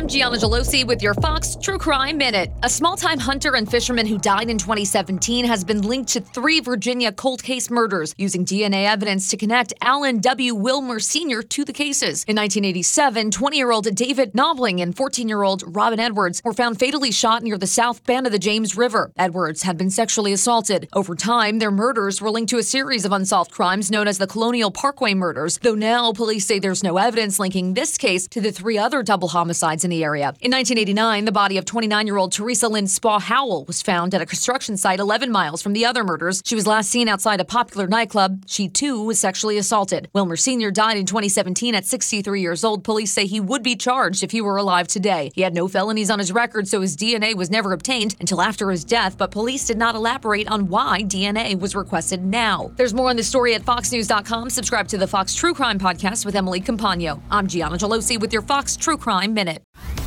I'm Gianna Gelosi with your Fox True Crime Minute. A small time hunter and fisherman who died in 2017 has been linked to three Virginia cold case murders using DNA evidence to connect Alan W. Wilmer Sr. to the cases. In 1987, 20 year old David Knobling and 14 year old Robin Edwards were found fatally shot near the south bend of the James River. Edwards had been sexually assaulted. Over time, their murders were linked to a series of unsolved crimes known as the Colonial Parkway murders, though now police say there's no evidence linking this case to the three other double homicides in the area. In 1989, the body of 29 year old Teresa Lynn Spaw Howell was found at a construction site 11 miles from the other murders. She was last seen outside a popular nightclub. She too was sexually assaulted. Wilmer Sr. died in 2017 at 63 years old. Police say he would be charged if he were alive today. He had no felonies on his record, so his DNA was never obtained until after his death, but police did not elaborate on why DNA was requested now. There's more on this story at foxnews.com. Subscribe to the Fox True Crime Podcast with Emily Compagno. I'm Gianna Gelosi with your Fox True Crime Minute.